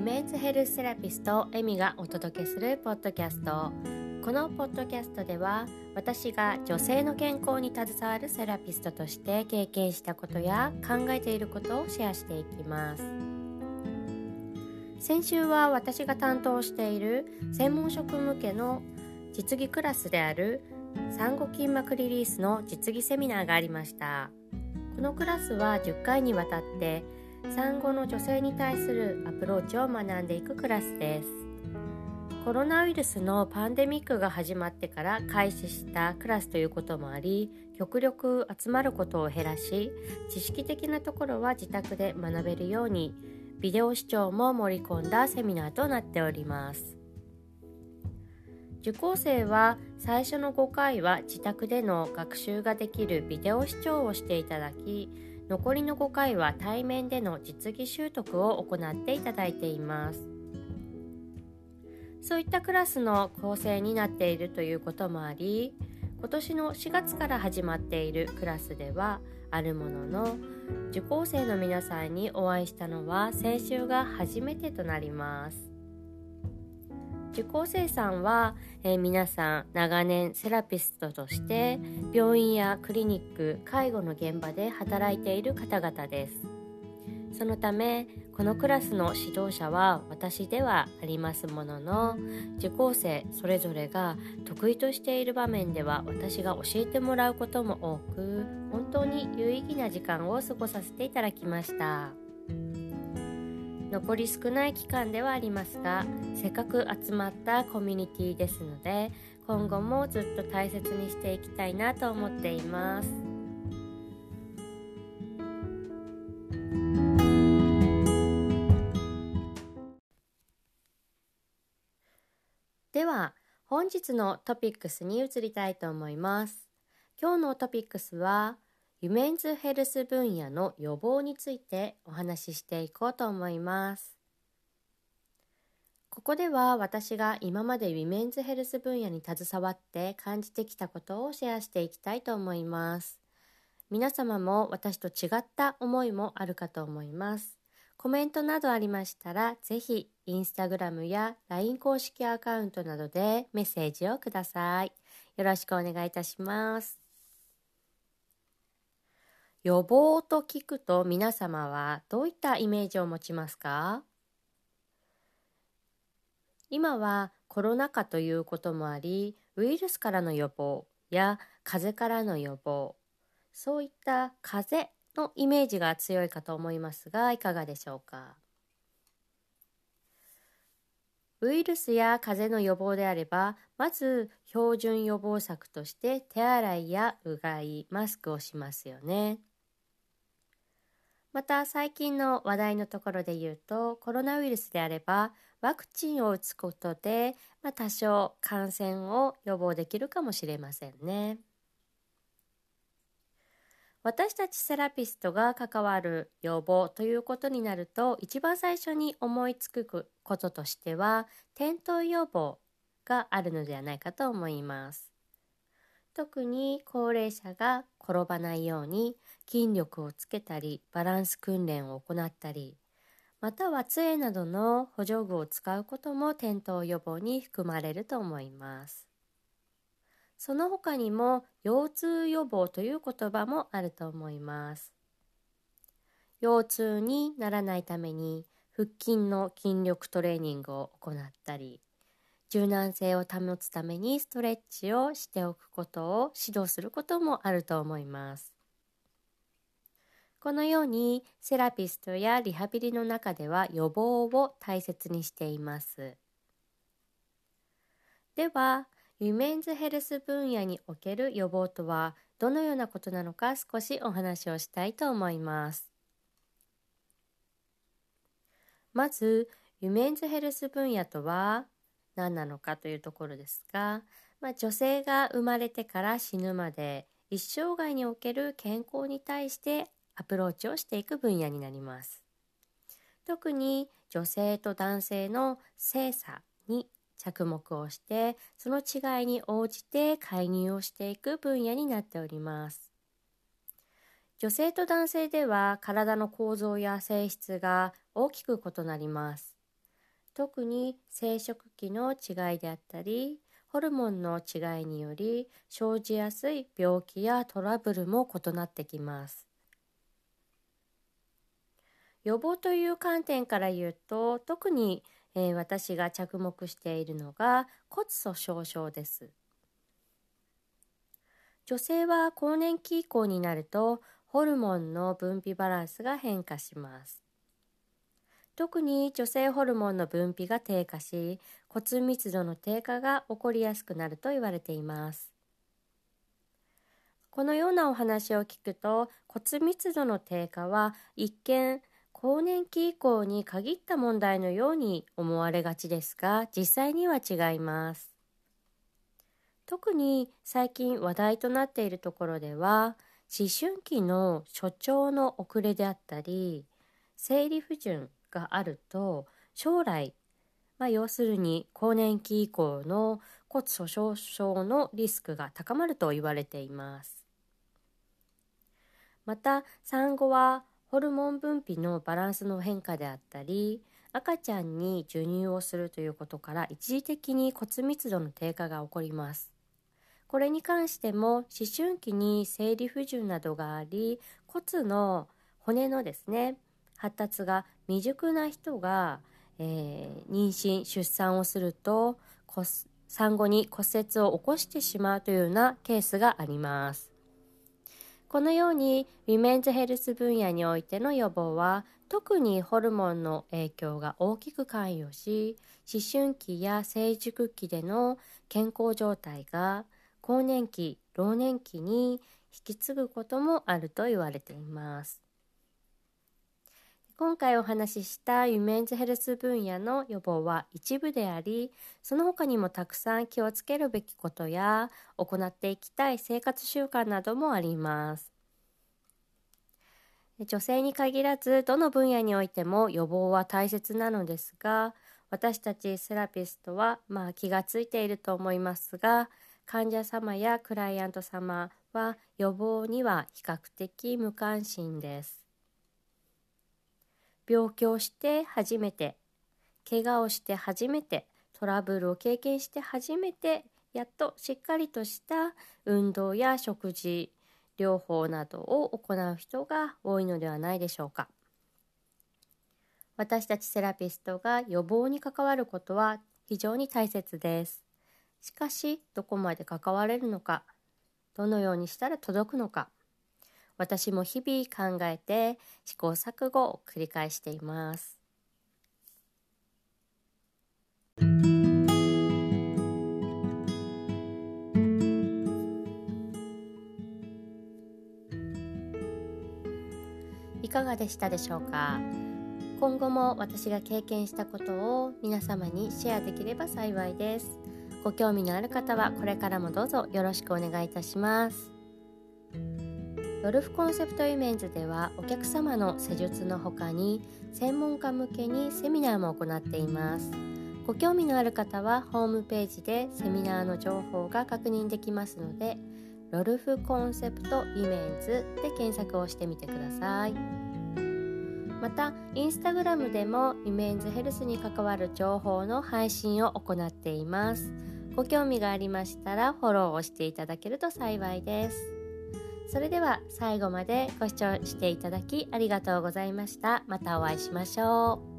ィメンズヘルスセラピストエミがお届けするポッドキャスト。このポッドキャストでは私が女性の健康に携わるセラピストとして経験したことや考えていることをシェアしていきます。先週は私が担当している専門職向けの実技クラスである産後筋膜リリースの実技セミナーがありました。このクラスは10回にわたって産後の女性に対するアプローチを学んでいくクラスです。コロナウイルスのパンデミックが始まってから開始したクラスということもあり極力集まることを減らし知識的なところは自宅で学べるようにビデオ視聴も盛り込んだセミナーとなっております。受講生は最初の5回は自宅での学習ができるビデオ視聴をしていただき残りの5回は対面での実技習得を行っていただいています。そういったクラスの構成になっているということもあり今年の4月から始まっているクラスではあるものの受講生の皆さんにお会いしたのは先週が初めてとなります。受講生さんは、えー、皆さん長年セラピストとして病院やクリニック介護の現場で働いている方々ですそのためこのクラスの指導者は私ではありますものの受講生それぞれが得意としている場面では私が教えてもらうことも多く本当に有意義な時間を過ごさせていただきました。残り少ない期間ではありますがせっかく集まったコミュニティですので今後もずっと大切にしていきたいなと思っています。では本日のトピックスに移りたいと思います。今日のトピックスはユメンズヘルス分野の予防についてお話ししていこうと思います。ここでは私が今までウィメンズヘルス分野に携わって感じてきたことをシェアしていきたいと思います。皆様も私と違った思いもあるかと思います。コメントなどありましたら、ぜひインスタグラムや LINE 公式アカウントなどでメッセージをください。よろしくお願いいたします。予防と聞くと皆様はどういったイメージを持ちますか？今はコロナ禍ということもありウイルスからの予防や風邪からの予防そういった風邪のイメージが強いかと思いますがいかがでしょうか？ウイルスや風邪の予防であればまず標準予防策として手洗いやうがいマスクをしますよね。また最近の話題のところで言うとコロナウイルスであればワクチンを打つことで、まあ、多少感染を予防できるかもしれませんね。私たちセラピストが関わる予防ということになると一番最初に思いつくこととしては転倒予防があるのではないかと思います。特に高齢者が転ばないように筋力をつけたりバランス訓練を行ったりまたは杖などの補助具を使うことも転倒予防に含まれると思います。その他にも腰痛予防という言葉もあると思います。腰痛にならないために腹筋の筋力トレーニングを行ったり柔軟性を保つためにストレッチをしておくことを指導することもあると思います。このようにセラピストやリハビリの中では予防を大切にしています。では、ウィメンズヘルス分野における予防とはどのようなことなのか少しお話をしたいと思います。まず、ウィメンズヘルス分野とは何なのかというところですが、まあ、女性が生まれてから死ぬまで一生涯における健康に対してアプローチをしていく分野になります。特に女性と男性の性差に着目をしてその違いに応じて介入をしていく分野になっております。女性と男性では体の構造や性質が大きく異なります。特に生殖期の違いであったりホルモンの違いにより生じやすい病気やトラブルも異なってきます。予防という観点から言うと特に、えー、私が着目しているのが骨粗しょう症です。女性は更年期以降になるとホルモンの分泌バランスが変化します。特に女性ホルモンの分泌が低下し骨密度の低下が起こりやすくなると言われています。このようなお話を聞くと骨密度の低下は一見更年期以降に限った問題のように思われがちですが実際には違います。特に最近話題となっているところでは思春期の所長の遅れであったり生理不順があると将来、まあ、要するに更年期以降の骨粗しょう症のリスクが高まると言われています。また産後はホルモン分泌のバランスの変化であったり赤ちゃんに授乳をするということから一時的に骨密度の低下が起こります。これに関しても思春期に生理不順などがあり骨の骨のですね発達が未熟な人が、えー、妊娠出産をすると産後に骨折を起こしてしまうというようなケースがあります。このようにウィメンズヘルス分野においての予防は特にホルモンの影響が大きく関与し思春期や成熟期での健康状態が更年期老年期に引き継ぐこともあると言われています。今回お話ししたウィメンズヘルス分野の予防は一部でありその他にもたくさん気をつけるべきことや行っていきたい生活習慣などもあります。女性に限らずどの分野においても予防は大切なのですが私たちセラピストはまあ気がついていると思いますが患者様やクライアント様は予防には比較的無関心です。病気をして初めて怪我をして初めてトラブルを経験して初めてやっとしっかりとした運動や食事療法などを行う人が多いのではないでしょうか。私たちセラピストが予防に関わることは非常に大切です。しかしどこまで関われるのかどのようにしたら届くのか私も日々考えて試行錯誤を繰り返しています。いかがでしたでしょうか？今後も私が経験したことを皆様にシェアできれば幸いです。ご興味のある方はこれからもどうぞよろしくお願いいたします。ドルフコンセプトイメンズではお客様の施術の他に専門家向けにセミナーも行っています。ご興味のある方はホームページでセミナーの情報が確認できますのでロルフコンセプトイメンズで検索をしてみてください。またインスタグラムでもイメンズヘルスに関わる情報の配信を行っています。ご興味がありましたらフォローをしていただけると幸いです。それでは最後までご視聴していただきありがとうございました。またお会いしましょう。